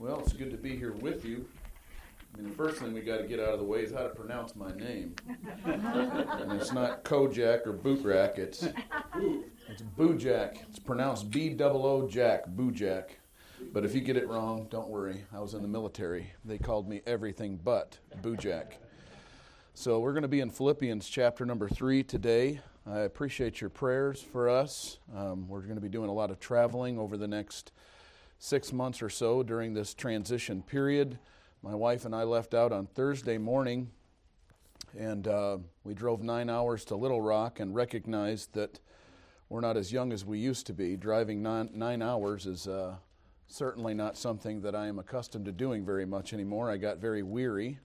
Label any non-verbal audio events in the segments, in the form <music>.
Well, it's good to be here with you. I mean, the first thing we got to get out of the way is how to pronounce my name. <laughs> and it's not Kojak or Bootrack, it's it's Boojak. It's pronounced B double O Jack, Boojak. But if you get it wrong, don't worry. I was in the military. They called me everything but Boojak. So we're going to be in Philippians chapter number three today. I appreciate your prayers for us. Um, we're going to be doing a lot of traveling over the next six months or so during this transition period. My wife and I left out on Thursday morning, and uh, we drove nine hours to Little Rock and recognized that we're not as young as we used to be. Driving nine, nine hours is uh, certainly not something that I am accustomed to doing very much anymore. I got very weary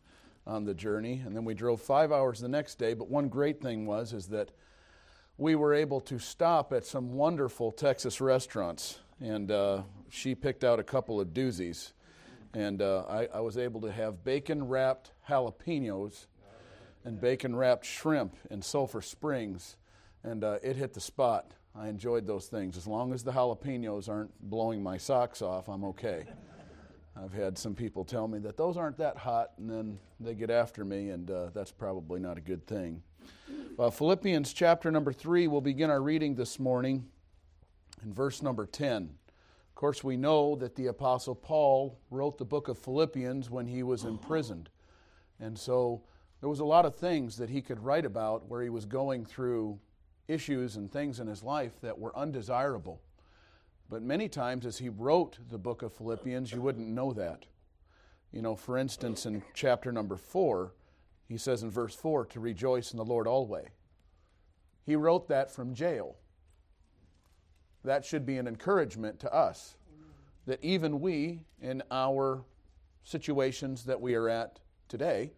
on the journey, and then we drove five hours the next day. But one great thing was is that we were able to stop at some wonderful Texas restaurants, and uh, she picked out a couple of doozies and uh, I, I, was able to have bacon wrapped jalapenos and bacon wrapped shrimp in Sulphur Springs, and uh, it hit the spot. I enjoyed those things. As long as the jalapenos aren't blowing my socks off, I'm okay. I've had some people tell me that those aren't that hot, and then they get after me, and uh, that's probably not a good thing. Uh, Philippians chapter number 3, we'll begin our reading this morning in verse number 10. Of course, we know that the Apostle Paul wrote the book of Philippians when he was imprisoned. And so there was a lot of things that he could write about where he was going through issues and things in his life that were undesirable. But many times, as he wrote the book of Philippians, you wouldn't know that. You know, for instance, in chapter number four, he says in verse four, to rejoice in the Lord always. He wrote that from jail that should be an encouragement to us that even we, in our situations that we are at today,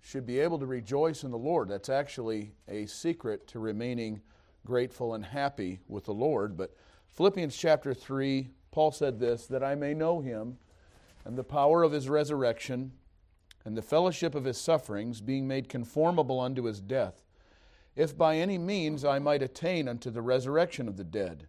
should be able to rejoice in the Lord. That's actually a secret to remaining grateful and happy with the Lord. But Philippians chapter 3, Paul said this that I may know him and the power of his resurrection and the fellowship of his sufferings, being made conformable unto his death, if by any means I might attain unto the resurrection of the dead.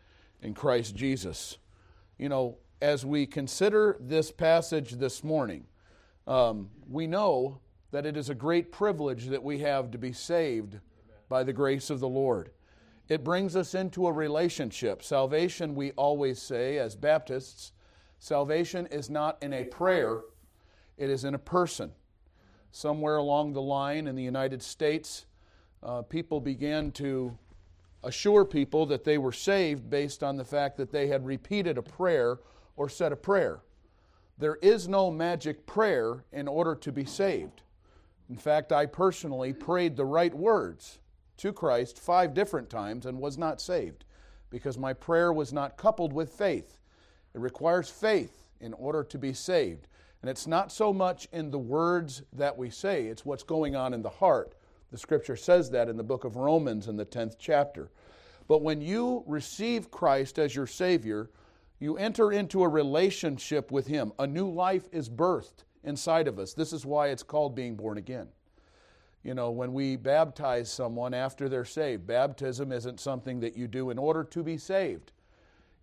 in Christ Jesus. You know, as we consider this passage this morning, um, we know that it is a great privilege that we have to be saved by the grace of the Lord. It brings us into a relationship. Salvation, we always say as Baptists, salvation is not in a prayer, it is in a person. Somewhere along the line in the United States, uh, people began to assure people that they were saved based on the fact that they had repeated a prayer or said a prayer. There is no magic prayer in order to be saved. In fact, I personally prayed the right words to Christ five different times and was not saved because my prayer was not coupled with faith. It requires faith in order to be saved. And it's not so much in the words that we say, it's what's going on in the heart the scripture says that in the book of Romans in the 10th chapter. But when you receive Christ as your Savior, you enter into a relationship with Him. A new life is birthed inside of us. This is why it's called being born again. You know, when we baptize someone after they're saved, baptism isn't something that you do in order to be saved.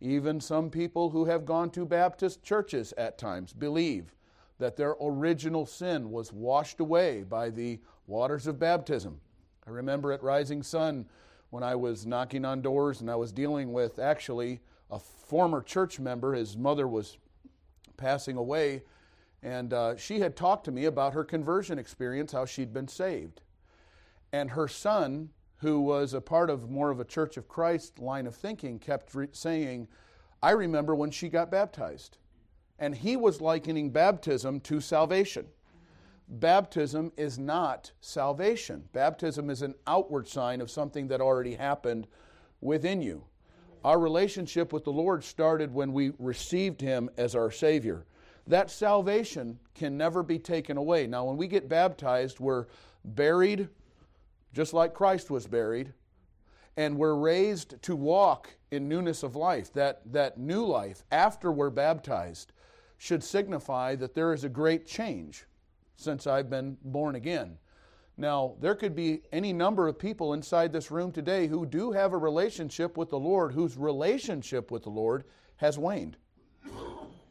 Even some people who have gone to Baptist churches at times believe that their original sin was washed away by the waters of baptism. I remember at Rising Sun when I was knocking on doors and I was dealing with actually a former church member. His mother was passing away, and uh, she had talked to me about her conversion experience, how she'd been saved. And her son, who was a part of more of a Church of Christ line of thinking, kept re- saying, I remember when she got baptized. And he was likening baptism to salvation baptism is not salvation. Baptism is an outward sign of something that already happened within you. Our relationship with the Lord started when we received Him as our Savior. that salvation can never be taken away. Now, when we get baptized, we're buried just like Christ was buried, and we're raised to walk in newness of life. That, that new life, after we're baptized, should signify that there is a great change since I've been born again. Now, there could be any number of people inside this room today who do have a relationship with the Lord, whose relationship with the Lord has waned.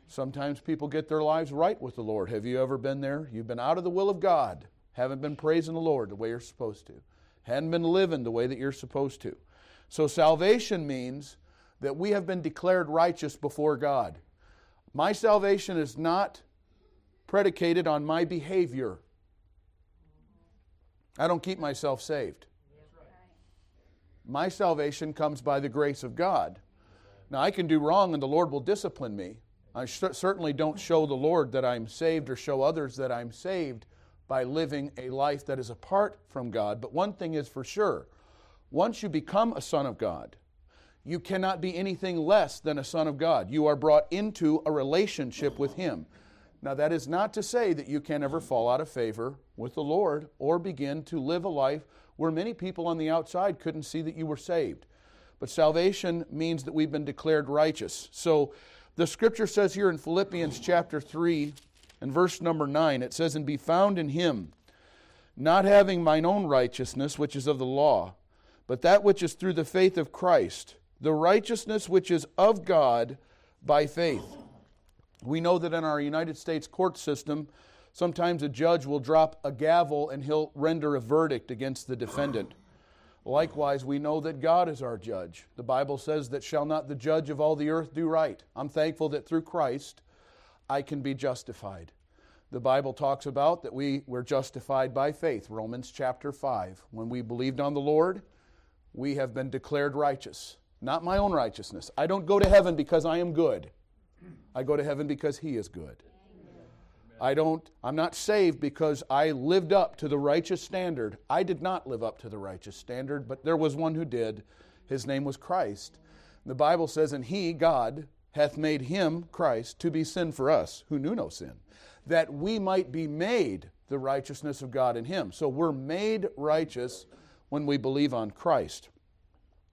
Sometimes people get their lives right with the Lord. Have you ever been there? You've been out of the will of God, haven't been praising the Lord the way you're supposed to, hadn't been living the way that you're supposed to. So, salvation means that we have been declared righteous before God. My salvation is not predicated on my behavior. I don't keep myself saved. My salvation comes by the grace of God. Now, I can do wrong and the Lord will discipline me. I certainly don't show the Lord that I'm saved or show others that I'm saved by living a life that is apart from God. But one thing is for sure once you become a son of God, you cannot be anything less than a son of God. You are brought into a relationship with Him. Now, that is not to say that you can ever fall out of favor with the Lord or begin to live a life where many people on the outside couldn't see that you were saved. But salvation means that we've been declared righteous. So the scripture says here in Philippians chapter 3 and verse number 9, it says, And be found in him, not having mine own righteousness, which is of the law, but that which is through the faith of Christ, the righteousness which is of God by faith we know that in our United States court system, sometimes a judge will drop a gavel and he'll render a verdict against the defendant. Likewise, we know that God is our judge. The Bible says that shall not the judge of all the earth do right. I'm thankful that through Christ I can be justified. The Bible talks about that we were justified by faith, Romans chapter 5. When we believed on the Lord, we have been declared righteous. Not my own righteousness. I don't go to heaven because I am good. I go to heaven because He is good. I don't, I'm not saved because I lived up to the righteous standard. I did not live up to the righteous standard, but there was one who did. His name was Christ. The Bible says, And He, God, hath made Him, Christ, to be sin for us, who knew no sin, that we might be made the righteousness of God in Him. So we're made righteous when we believe on Christ.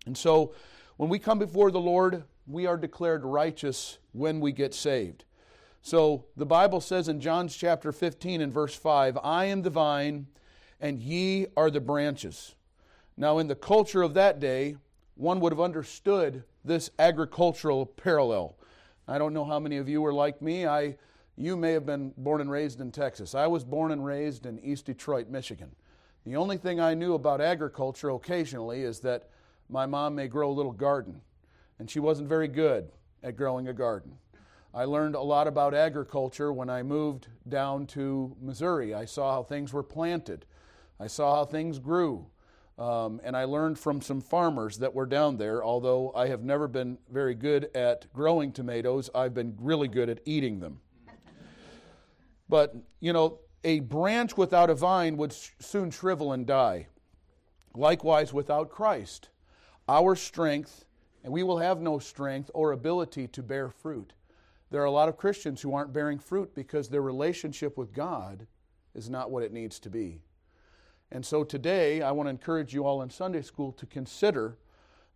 And so when we come before the Lord, we are declared righteous when we get saved. So the Bible says in John's chapter 15 and verse 5, I am the vine, and ye are the branches. Now, in the culture of that day, one would have understood this agricultural parallel. I don't know how many of you were like me. I, you may have been born and raised in Texas. I was born and raised in East Detroit, Michigan. The only thing I knew about agriculture occasionally is that my mom may grow a little garden and she wasn't very good at growing a garden. I learned a lot about agriculture when I moved down to Missouri. I saw how things were planted, I saw how things grew. Um, and I learned from some farmers that were down there. Although I have never been very good at growing tomatoes, I've been really good at eating them. But, you know, a branch without a vine would soon shrivel and die. Likewise, without Christ, our strength and we will have no strength or ability to bear fruit. There are a lot of Christians who aren't bearing fruit because their relationship with God is not what it needs to be. And so today, I want to encourage you all in Sunday school to consider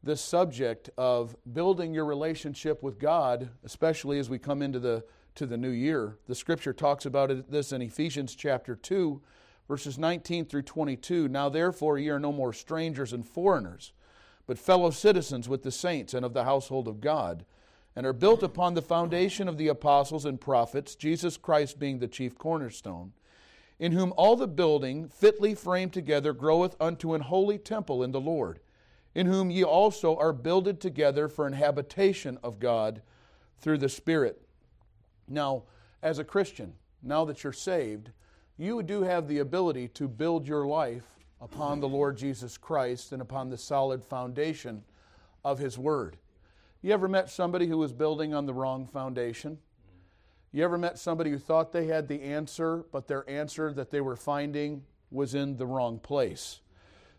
this subject of building your relationship with God, especially as we come into the to the new year. The scripture talks about it, this in Ephesians chapter 2, verses 19 through 22. Now therefore ye are no more strangers and foreigners but fellow citizens with the saints and of the household of God, and are built upon the foundation of the apostles and prophets, Jesus Christ being the chief cornerstone, in whom all the building, fitly framed together, groweth unto an holy temple in the Lord, in whom ye also are builded together for an habitation of God through the Spirit. Now, as a Christian, now that you're saved, you do have the ability to build your life upon the Lord Jesus Christ and upon the solid foundation of His Word. You ever met somebody who was building on the wrong foundation? You ever met somebody who thought they had the answer, but their answer that they were finding was in the wrong place?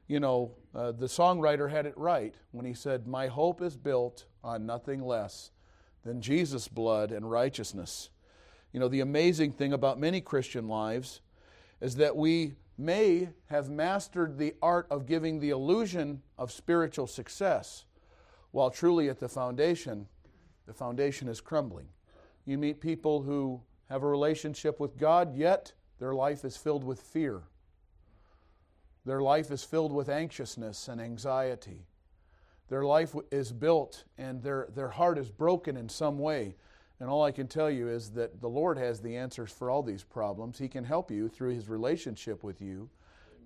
You know, uh, the songwriter had it right when he said, My hope is built on nothing less than Jesus' blood and righteousness. You know, the amazing thing about many Christian lives is that we may have mastered the art of giving the illusion of spiritual success, while truly at the foundation, the foundation is crumbling. You meet people who have a relationship with God, yet their life is filled with fear. Their life is filled with anxiousness and anxiety. Their life is built and their, their heart is broken in some way. And all I can tell you is that the Lord has the answers for all these problems. He can help you through His relationship with you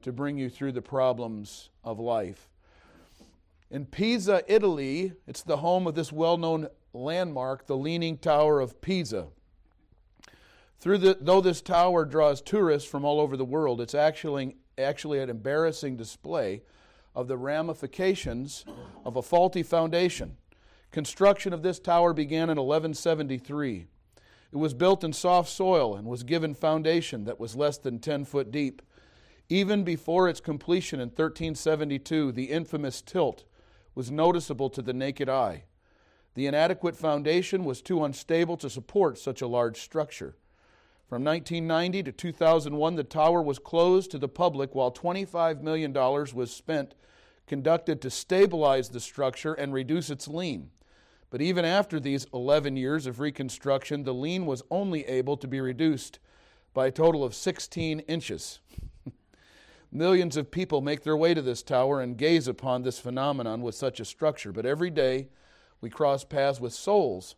to bring you through the problems of life. In Pisa, Italy, it's the home of this well known landmark, the Leaning Tower of Pisa. The, though this tower draws tourists from all over the world, it's actually, actually an embarrassing display of the ramifications of a faulty foundation. Construction of this tower began in 1173. It was built in soft soil and was given foundation that was less than 10 foot deep. Even before its completion in 1372, the infamous tilt was noticeable to the naked eye. The inadequate foundation was too unstable to support such a large structure. From 1990 to 2001, the tower was closed to the public while $25 million was spent conducted to stabilize the structure and reduce its lean. But even after these 11 years of reconstruction, the lean was only able to be reduced by a total of 16 inches. <laughs> Millions of people make their way to this tower and gaze upon this phenomenon with such a structure. But every day we cross paths with souls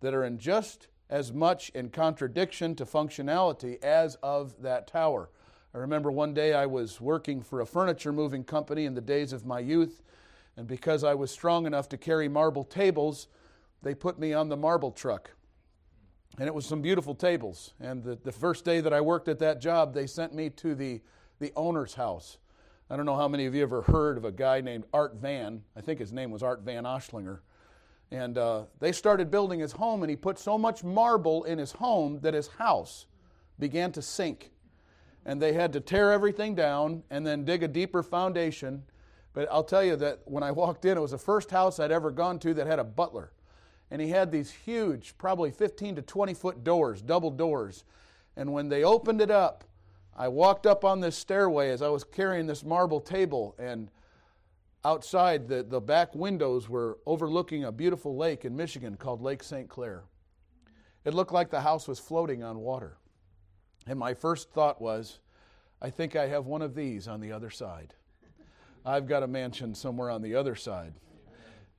that are in just as much in contradiction to functionality as of that tower. I remember one day I was working for a furniture moving company in the days of my youth, and because I was strong enough to carry marble tables, they put me on the marble truck. And it was some beautiful tables. And the, the first day that I worked at that job, they sent me to the, the owner's house. I don't know how many of you ever heard of a guy named Art Van. I think his name was Art Van Oschlinger. And uh, they started building his home, and he put so much marble in his home that his house began to sink. And they had to tear everything down and then dig a deeper foundation. But I'll tell you that when I walked in, it was the first house I'd ever gone to that had a butler. And he had these huge, probably 15 to 20 foot doors, double doors. And when they opened it up, I walked up on this stairway as I was carrying this marble table, and outside the, the back windows were overlooking a beautiful lake in Michigan called Lake St. Clair. It looked like the house was floating on water. And my first thought was, I think I have one of these on the other side. I've got a mansion somewhere on the other side.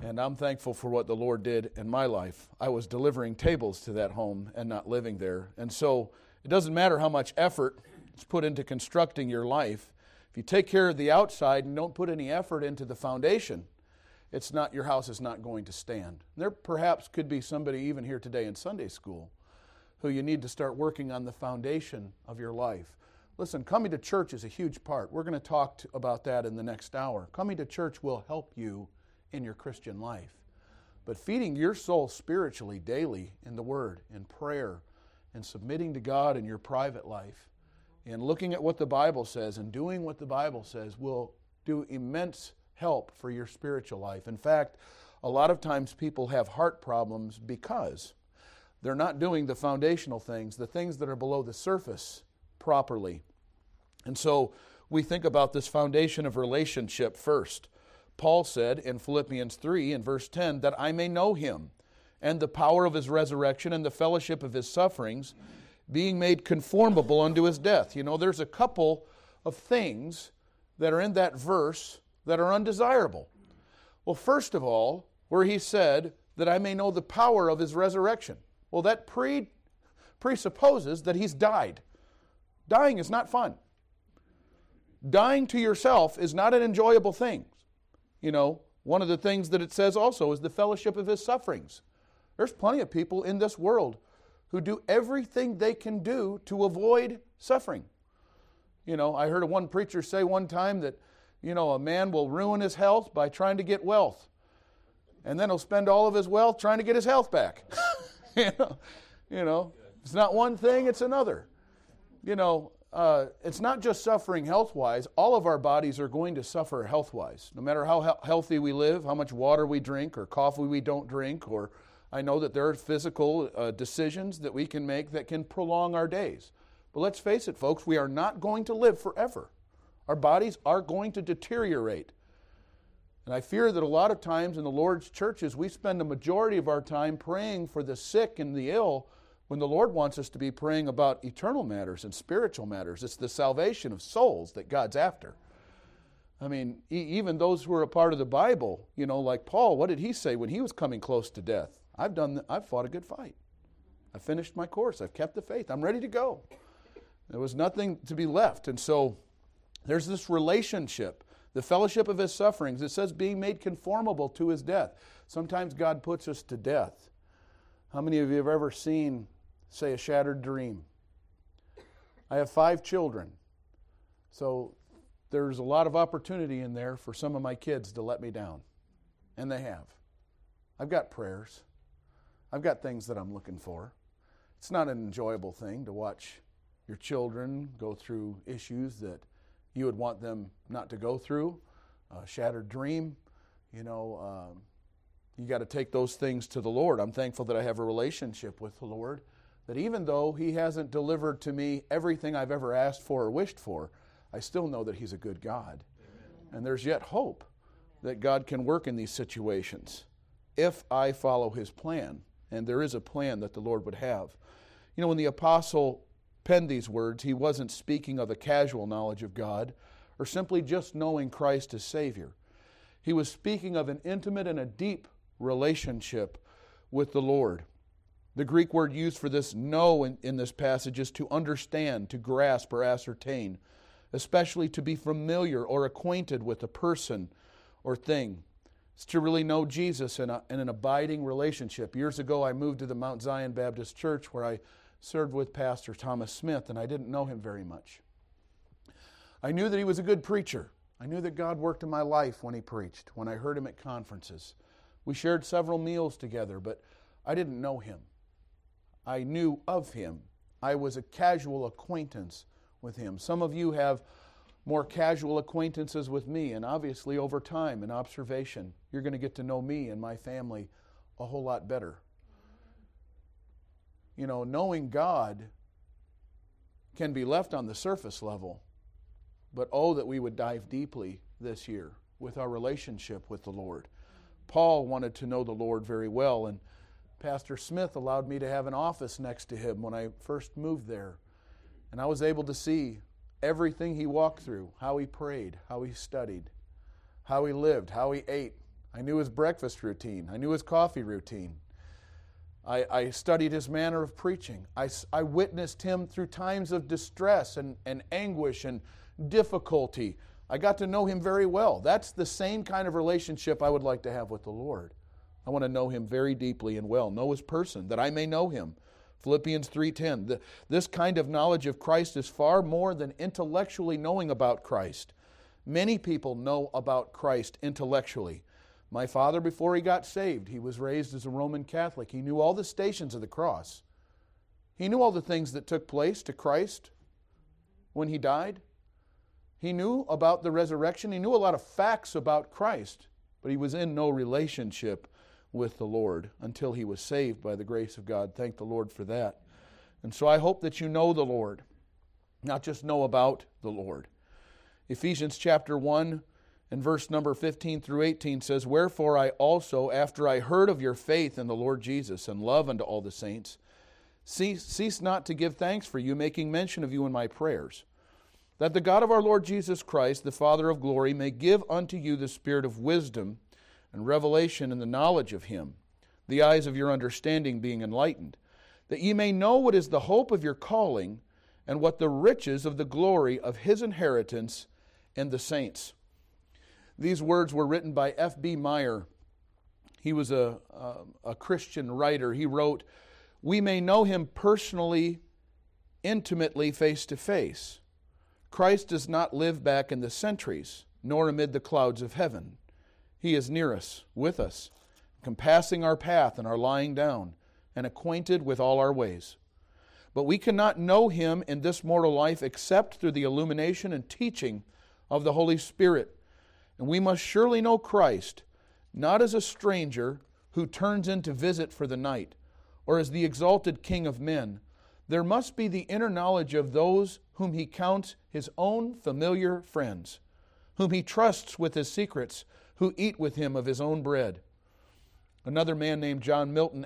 And I'm thankful for what the Lord did in my life. I was delivering tables to that home and not living there. And so it doesn't matter how much effort is put into constructing your life. If you take care of the outside and don't put any effort into the foundation, it's not your house is not going to stand. There perhaps could be somebody even here today in Sunday school who you need to start working on the foundation of your life. Listen, coming to church is a huge part. We're going to talk about that in the next hour. Coming to church will help you in your Christian life. But feeding your soul spiritually daily in the Word, in prayer, and submitting to God in your private life and looking at what the Bible says and doing what the Bible says will do immense help for your spiritual life. In fact, a lot of times people have heart problems because they're not doing the foundational things, the things that are below the surface properly. And so we think about this foundation of relationship first. Paul said in Philippians 3 in verse 10 that I may know him and the power of his resurrection and the fellowship of his sufferings being made conformable unto his death. You know, there's a couple of things that are in that verse that are undesirable. Well, first of all, where he said that I may know the power of his resurrection. Well, that pre- presupposes that he's died. Dying is not fun. Dying to yourself is not an enjoyable thing. You know, one of the things that it says also is the fellowship of his sufferings. There's plenty of people in this world who do everything they can do to avoid suffering. You know, I heard one preacher say one time that, you know, a man will ruin his health by trying to get wealth. And then he'll spend all of his wealth trying to get his health back. <laughs> you, know, you know, it's not one thing, it's another. You know, uh, it's not just suffering health wise. All of our bodies are going to suffer health wise. No matter how he- healthy we live, how much water we drink, or coffee we don't drink, or I know that there are physical uh, decisions that we can make that can prolong our days. But let's face it, folks, we are not going to live forever. Our bodies are going to deteriorate. And I fear that a lot of times in the Lord's churches, we spend a majority of our time praying for the sick and the ill when the Lord wants us to be praying about eternal matters and spiritual matters. It's the salvation of souls that God's after. I mean, even those who are a part of the Bible, you know, like Paul, what did he say when he was coming close to death? I've done, I've fought a good fight. I finished my course. I've kept the faith. I'm ready to go. There was nothing to be left. And so there's this relationship, the fellowship of his sufferings. It says being made conformable to his death. Sometimes God puts us to death. How many of you have ever seen, say, a shattered dream? I have five children. So there's a lot of opportunity in there for some of my kids to let me down. And they have. I've got prayers. I've got things that I'm looking for. It's not an enjoyable thing to watch your children go through issues that you would want them not to go through. A shattered dream, you know, um, you got to take those things to the Lord. I'm thankful that I have a relationship with the Lord, that even though He hasn't delivered to me everything I've ever asked for or wished for, I still know that He's a good God. Amen. And there's yet hope that God can work in these situations if I follow His plan. And there is a plan that the Lord would have. You know, when the apostle penned these words, he wasn't speaking of a casual knowledge of God or simply just knowing Christ as Savior. He was speaking of an intimate and a deep relationship with the Lord. The Greek word used for this know in, in, this passage is to understand, to grasp, or ascertain, especially to be familiar or acquainted with a person or thing. It's to really know Jesus in, a, in an abiding relationship. Years ago, I moved to the Mount Zion Baptist Church where I served with Pastor Thomas Smith, and I didn't know him very much. I knew that he was a good preacher. I knew that God worked in my life when he preached, when I heard him at conferences. We shared several meals together, but I didn't know him. I knew of him. I was a casual acquaintance with him. Some of you have more casual acquaintances with me, and obviously over time and observation, you're going to get to know me and my family a whole lot better you know, knowing God can be left on the surface level, but oh, that we would dive deeply this year with our relationship with the Lord. Paul wanted to know the Lord very well, and Pastor Smith allowed me to have an office next to him when I first moved there. And I was able to see everything he walked through how he prayed, how he studied, how he lived, how he ate. I knew his breakfast routine, I knew his coffee routine. I, I, studied his manner of preaching. I, I witnessed him through times of distress and, and anguish and difficulty. I got to know him very well. That's the same kind of relationship I would like to have with the Lord. I want to know him very deeply and well, know his person, that I may know him. Philippians 3:10. This kind of knowledge of Christ is far more than intellectually knowing about Christ. Many people know about Christ intellectually. My father, before he got saved, he was raised as a Roman Catholic. He knew all the stations of the cross. He knew all the things that took place to Christ when he died. He knew about the resurrection. He knew a lot of facts about Christ, but he was in no relationship with the Lord until he was saved by the grace of God. Thank the Lord for that. And so I hope that you know the Lord, not just know about the Lord. Ephesians chapter 1 and verse number 15 through 18 says, Wherefore I also, after I heard of your faith in the Lord Jesus and love unto all the saints, cease, cease not to give thanks for you, making mention of you in my prayers, that the God of our Lord Jesus Christ, the Father of glory, may give unto you the spirit of wisdom and revelation in the knowledge of him, the eyes of your understanding being enlightened, that ye may know what is the hope of your calling, and what the riches of the glory of his inheritance in the saints these words were written by F.B. Meyer. He was a, a, a Christian writer. He wrote, We may know him personally, intimately, face to face. Christ does not live back in the centuries, nor amid the clouds of heaven. He is near us, with us, compassing our path and our lying down, and acquainted with all our ways. But we cannot know him in this mortal life except through the illumination and teaching of the Holy Spirit and we must surely know Christ, not as a stranger who turns in to visit for the night, or as the exalted King of men. There must be the inner knowledge of those whom he counts his own familiar friends, whom he trusts with his secrets, who eat with him of his own bread. Another man named John Milton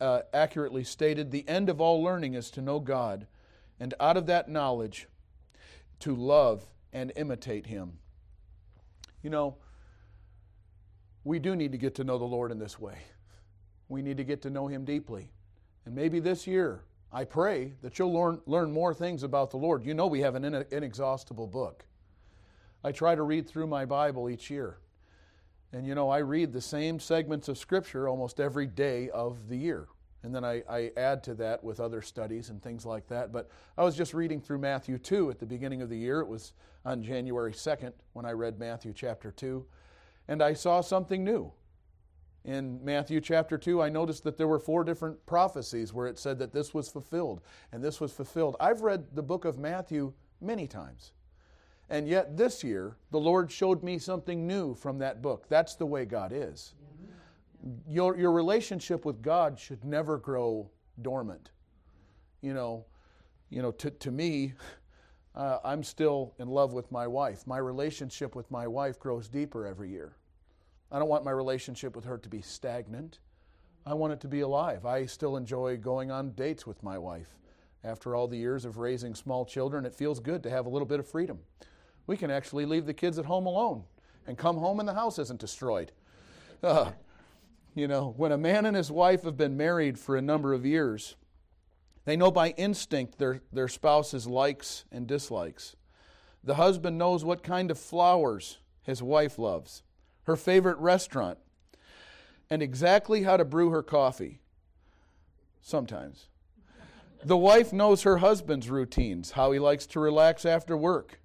uh, accurately stated The end of all learning is to know God, and out of that knowledge, to love and imitate him. You know, we do need to get to know the Lord in this way. We need to get to know him deeply. And maybe this year, I pray that you'll learn, learn more things about the Lord. You know, we have an inexhaustible book. I try to read through my Bible each year. And you know, I read the same segments of Scripture almost every day of the year. And then I, I, add to that with other studies and things like that. But I was just reading through Matthew 2 at the beginning of the year. It was on January 2nd when I read Matthew chapter 2. And I saw something new. In Matthew chapter 2, I noticed that there were four different prophecies where it said that this was fulfilled and this was fulfilled. I've read the book of Matthew many times. And yet this year, the Lord showed me something new from that book. That's the way God is. Your, your relationship with God should never grow dormant. You know, you know to, to me, <laughs> uh, I'm still in love with my wife. My relationship with my wife grows deeper every year. I don't want my relationship with her to be stagnant. I want it to be alive. I still enjoy going on dates with my wife. After all the years of raising small children, it feels good to have a little bit of freedom we can actually leave the kids at home alone and come home and the house isn't destroyed. Uh, you know, when a man and his wife have been married for a number of years, they know by instinct their, their spouse's likes and dislikes. The husband knows what kind of flowers his wife loves, her favorite restaurant, and exactly how to brew her coffee. Sometimes. The wife knows her husband's routines, how he likes to relax after work,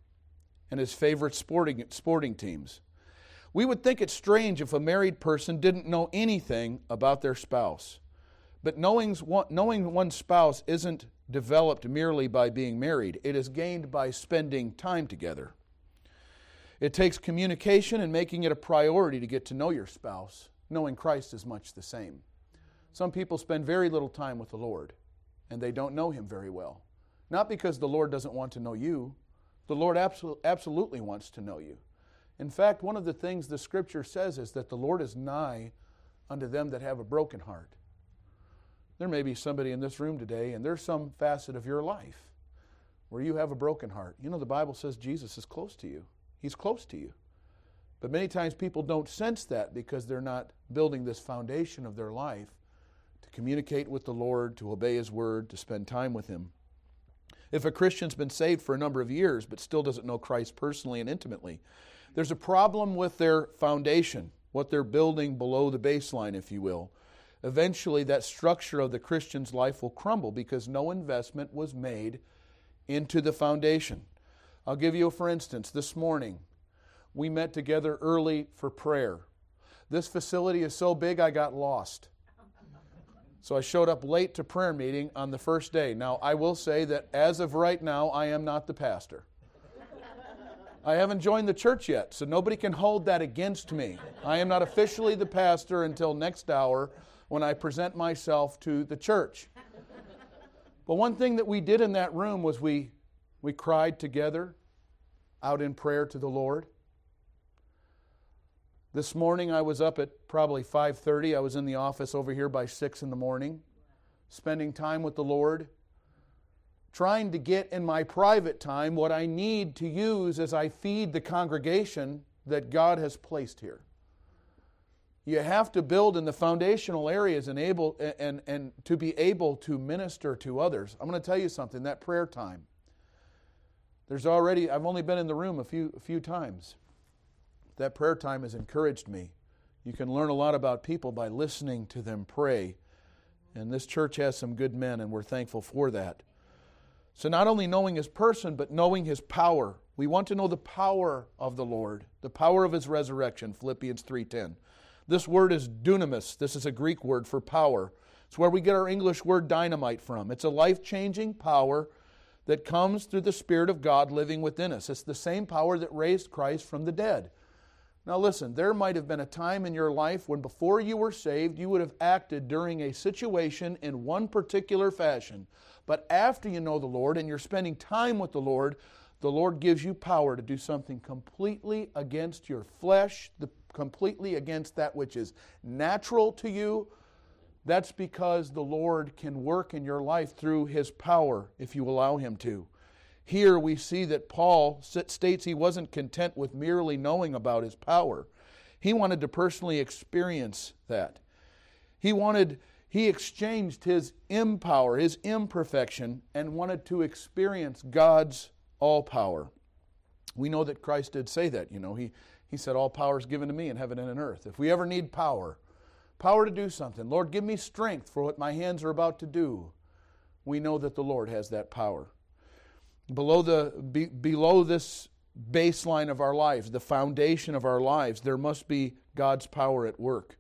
and his favorite sporting, sporting teams. We would think it strange if a married person didn't know anything about their spouse. But knowing, knowing one's spouse isn't developed merely by being married, it is gained by spending time together. It takes communication and making it a priority to get to know your spouse. Knowing Christ is much the same. Some people spend very little time with the Lord, and they don't know Him very well. Not because the Lord doesn't want to know you, the Lord absolutely wants to know you. In fact, one of the things the scripture says is that the Lord is nigh unto them that have a broken heart. There may be somebody in this room today, and there's some facet of your life where you have a broken heart. You know, the Bible says Jesus is close to you, He's close to you. But many times people don't sense that because they're not building this foundation of their life to communicate with the Lord, to obey His word, to spend time with Him. If a Christian's been saved for a number of years but still doesn't know Christ personally and intimately, there's a problem with their foundation, what they're building below the baseline, if you will. Eventually, that structure of the Christian's life will crumble because no investment was made into the foundation. I'll give you, for instance, this morning we met together early for prayer. This facility is so big I got lost. So I showed up late to prayer meeting on the first day. Now, I will say that as of right now, I am not the pastor. I haven't joined the church yet, so nobody can hold that against me. I am not officially the pastor until next hour when I present myself to the church. But one thing that we did in that room was we, we cried together out in prayer to the Lord. This morning I was up at probably 5:30. I was in the office over here by 6 in the morning, spending time with the Lord, trying to get in my private time what I need to use as I feed the congregation that God has placed here. You have to build in the foundational areas and able and, and to be able to minister to others. I'm going to tell you something, that prayer time. There's already I've only been in the room a few a few times that prayer time has encouraged me. You can learn a lot about people by listening to them pray. And this church has some good men, and we're thankful for that. So, not only knowing his person, but knowing his power. We want to know the power of the Lord, the power of his resurrection, Philippians 3:10. This word is dunamis. This is a Greek word for power. It's where we get our English word dynamite from. It's a life-changing power that comes through the Spirit of God living within us. It's the same power that raised Christ from the dead. Now, listen, there might have been a time in your life when before you were saved, you would have acted during a situation in one particular fashion. But after you know the Lord and you're spending time with the Lord, the Lord gives you power to do something completely against your flesh, the, completely against that which is natural to you. That's because the Lord can work in your life through His power if you allow Him to. Here we see that Paul states he wasn't content with merely knowing about his power. He wanted to personally experience that. He wanted he exchanged his impower, his imperfection and wanted to experience God's all power. We know that Christ did say that, you know. He he said all power is given to me in heaven and in earth. If we ever need power, power to do something, Lord, give me strength for what my hands are about to do. We know that the Lord has that power below the be, below this baseline of our lives, the foundation of our lives, there must be God's power at work.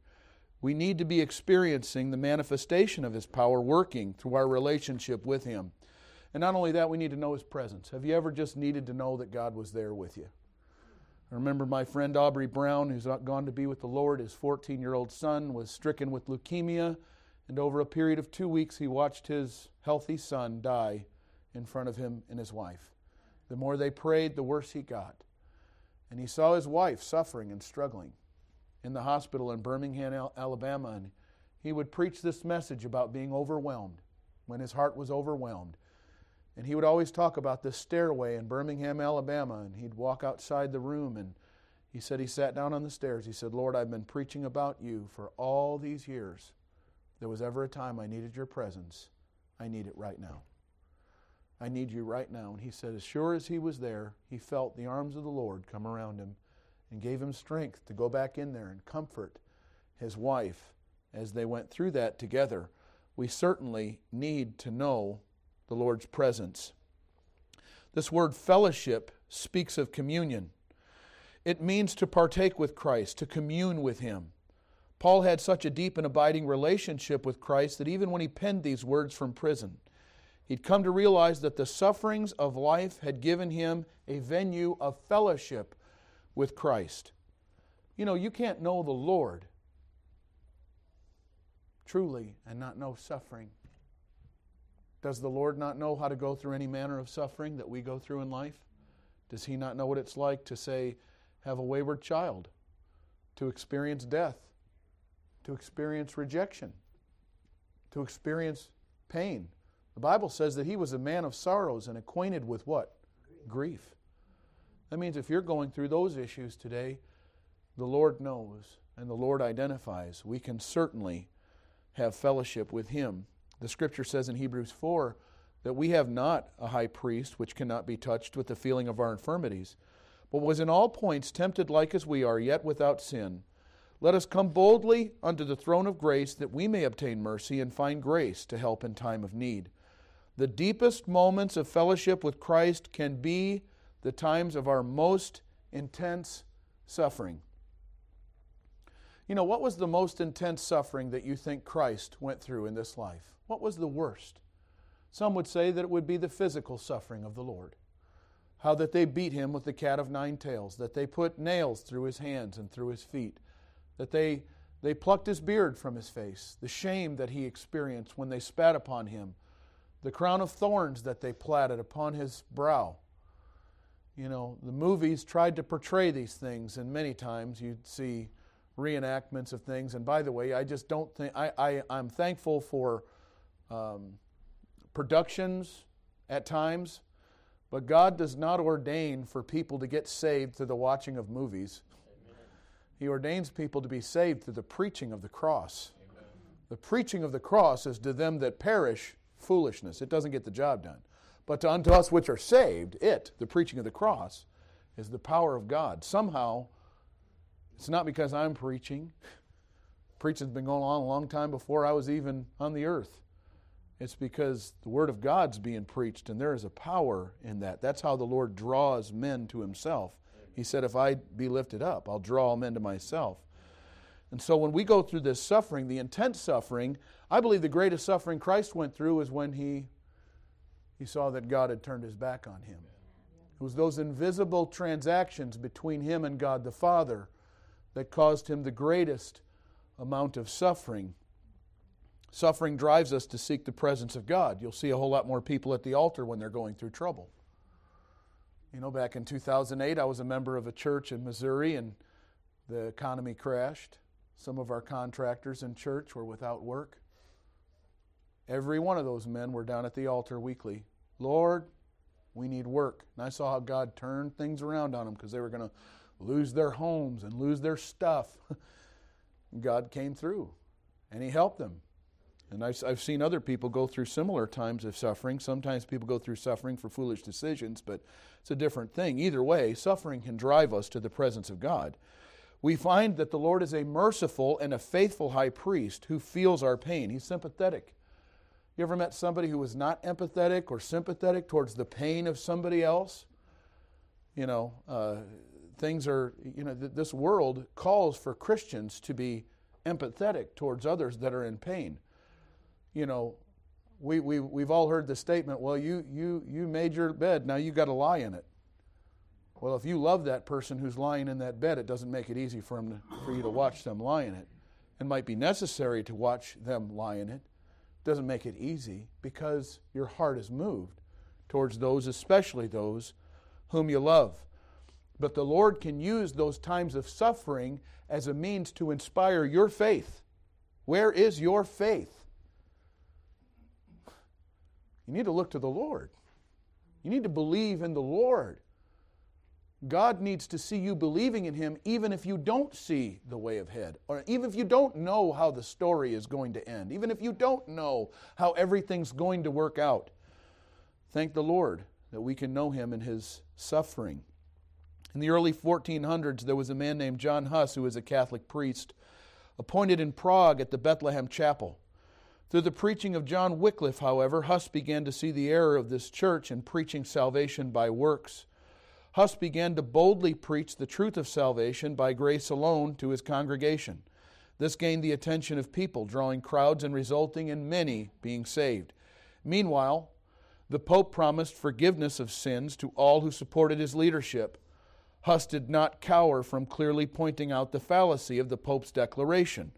We need to be experiencing the manifestation of His power working through our relationship with Him. And not only that, we need to know His presence. Have you ever just needed to know that God was there with you? I remember my friend Aubrey Brown, who's gone to be with the Lord. His 14 year old son was stricken with leukemia, and over a period of two weeks, he watched his healthy son die in front of him and his wife. The more they prayed, the worse he got. And he saw his wife suffering and struggling in the hospital in Birmingham, Alabama, and he would preach this message about being overwhelmed when his heart was overwhelmed. And he would always talk about this stairway in Birmingham, Alabama, and he'd walk outside the room and he said he sat down on the stairs. He said, Lord, I've been preaching about you for all these years. There was ever a time I needed your presence. I need it right now. I need you right now. And he said, as sure as he was there, he felt the arms of the Lord come around him and gave him strength to go back in there and comfort his wife as they went through that together. We certainly need to know the Lord's presence. This word fellowship speaks of communion. It means to partake with Christ, to commune with Him. Paul had such a deep and abiding relationship with Christ that even when he penned these words from prison, He'd come to realize that the sufferings of life had given him a venue of fellowship with Christ. You know, you can't know the Lord truly and not know suffering. Does the Lord not know how to go through any manner of suffering that we go through in life? Does He not know what it's like to, say, have a wayward child, to experience death, to experience rejection, to experience pain? The Bible says that he was a man of sorrows and acquainted with what? Grief. That means if you're going through those issues today, the Lord knows and the Lord identifies. We can certainly have fellowship with him. The scripture says in Hebrews 4 that we have not a high priest which cannot be touched with the feeling of our infirmities, but was in all points tempted like as we are, yet without sin. Let us come boldly unto the throne of grace that we may obtain mercy and find grace to help in time of need. The deepest moments of fellowship with Christ can be the times of our most intense suffering. You know, what was the most intense suffering that you think Christ went through in this life? What was the worst? Some would say that it would be the physical suffering of the Lord. How that they beat him with the cat of nine tails, that they put nails through his hands and through his feet, that they, they plucked his beard from his face, the shame that he experienced when they spat upon him, the crown of thorns that they platted upon his brow. You know, the movies tried to portray these things, and many times you'd see reenactments of things. And by the way, I just don't think, I, I, I'm thankful for um, productions at times, but God does not ordain for people to get saved through the watching of movies. Amen. He ordains people to be saved through the preaching of the cross. Amen. The preaching of the cross is to them that perish foolishness. It doesn't get the job done. But to unto us which are saved, it, the preaching of the cross, is the power of God. Somehow, it's not because I'm preaching. Preaching's been going on a long time before I was even on the earth. It's because the Word of God's being preached, and there is a power in that. That's how the Lord draws men to Himself. He said, If I be lifted up, I'll draw men to myself. And so when we go through this suffering, the intense suffering, I believe the greatest suffering Christ went through was when he, he saw that God had turned his back on him. It was those invisible transactions between him and God the Father that caused him the greatest amount of suffering. Suffering drives us to seek the presence of God. You'll see a whole lot more people at the altar when they're going through trouble. You know, back in 2008, I was a member of a church in Missouri and the economy crashed. Some of our contractors in church were without work. Every one of those men were down at the altar weekly. Lord, we need work. And I saw how God turned things around on them because they were going to lose their homes and lose their stuff. <laughs> God came through and He helped them. And I've, I've seen other people go through similar times of suffering. Sometimes people go through suffering for foolish decisions, but it's a different thing. Either way, suffering can drive us to the presence of God. We find that the Lord is a merciful and a faithful high priest who feels our pain. He's sympathetic. You ever met somebody who was not empathetic or sympathetic towards the pain of somebody else? You know, uh, things are, you know, th- this world calls for Christians to be empathetic towards others that are in pain. You know, we, we, we've all heard the statement, well, you, you, you made your bed, now you got to lie in it. Well, if you love that person who's lying in that bed, it doesn't make it easy for, him to, for you to watch them lie in it. It might be necessary to watch them lie in it. Doesn't make it easy because your heart is moved towards those, especially those whom you love. But the Lord can use those times of suffering as a means to inspire your faith. Where is your faith? You need to look to the Lord. You need to believe in the Lord. God needs to see you believing in Him even if you don't see the way ahead, or even if you don't know how the story is going to end, even if you don't know how everything's going to work out. Thank the Lord that we can know Him in His suffering. In the early 1400s, there was a man named John Huss who was a Catholic priest, appointed in Prague at the Bethlehem Chapel. Through the preaching of John Wycliffe, however, Huss began to see the error of this church in preaching salvation by works. Huss began to boldly preach the truth of salvation by grace alone to his congregation. This gained the attention of people, drawing crowds and resulting in many being saved. Meanwhile, the Pope promised forgiveness of sins to all who supported his leadership. Huss did not cower from clearly pointing out the fallacy of the Pope's declaration,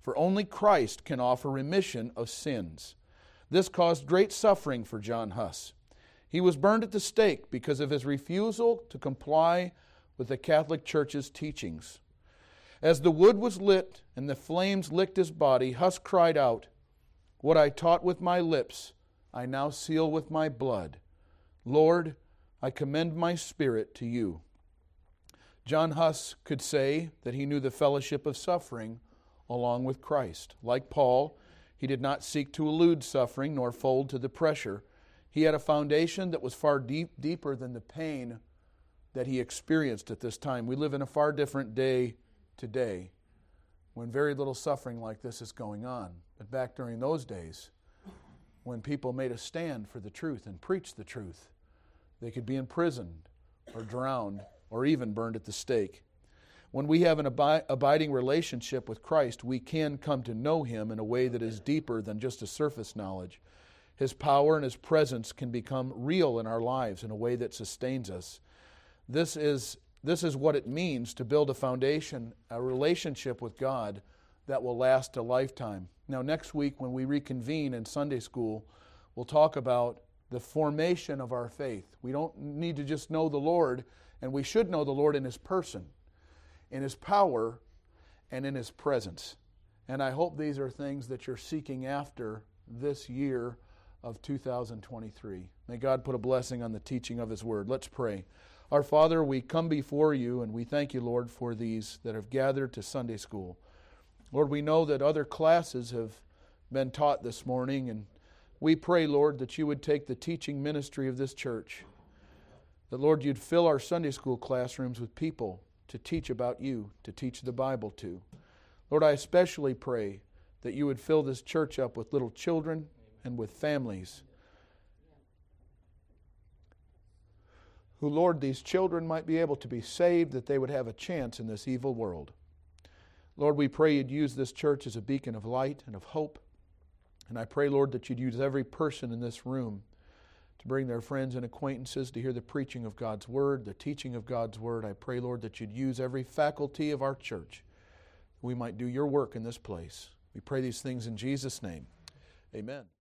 for only Christ can offer remission of sins. This caused great suffering for John Huss. He was burned at the stake because of his refusal to comply with the Catholic Church's teachings. As the wood was lit and the flames licked his body, Huss cried out, What I taught with my lips, I now seal with my blood. Lord, I commend my spirit to you. John Huss could say that he knew the fellowship of suffering along with Christ. Like Paul, he did not seek to elude suffering nor fold to the pressure. He had a foundation that was far deep, deeper than the pain that he experienced at this time. We live in a far different day today when very little suffering like this is going on. But back during those days, when people made a stand for the truth and preached the truth, they could be imprisoned or drowned or even burned at the stake. When we have an abi- abiding relationship with Christ, we can come to know Him in a way that is deeper than just a surface knowledge. His power and His presence can become real in our lives in a way that sustains us. This is, this is what it means to build a foundation, a relationship with God that will last a lifetime. Now, next week, when we reconvene in Sunday school, we'll talk about the formation of our faith. We don't need to just know the Lord and we should know the Lord in His person, in His power, and in His presence. And I hope these are things that you're seeking after this year of 2023. May God put a blessing on the teaching of His Word. Let's pray. Our Father, we come before you and we thank you, Lord, for these that have gathered to Sunday school. Lord, we know that other classes have been taught this morning, and we pray, Lord, that you would take the teaching ministry of this church that, Lord, you'd fill our Sunday school classrooms with people to teach about you, to teach the Bible to. Lord, I especially pray that you would fill this church up with little children and with families. Who, Lord, these children might be able to be saved, that they would have a chance in this evil world. Lord, we pray you'd use this church as a beacon of light and of hope. And I pray, Lord, that you'd use every person in this room to bring their friends and acquaintances to hear the preaching of God's Word, the teaching of God's Word. I pray, Lord, that you'd use every faculty of our church. We might do your work in this place. We pray these things in Jesus' name. Amen.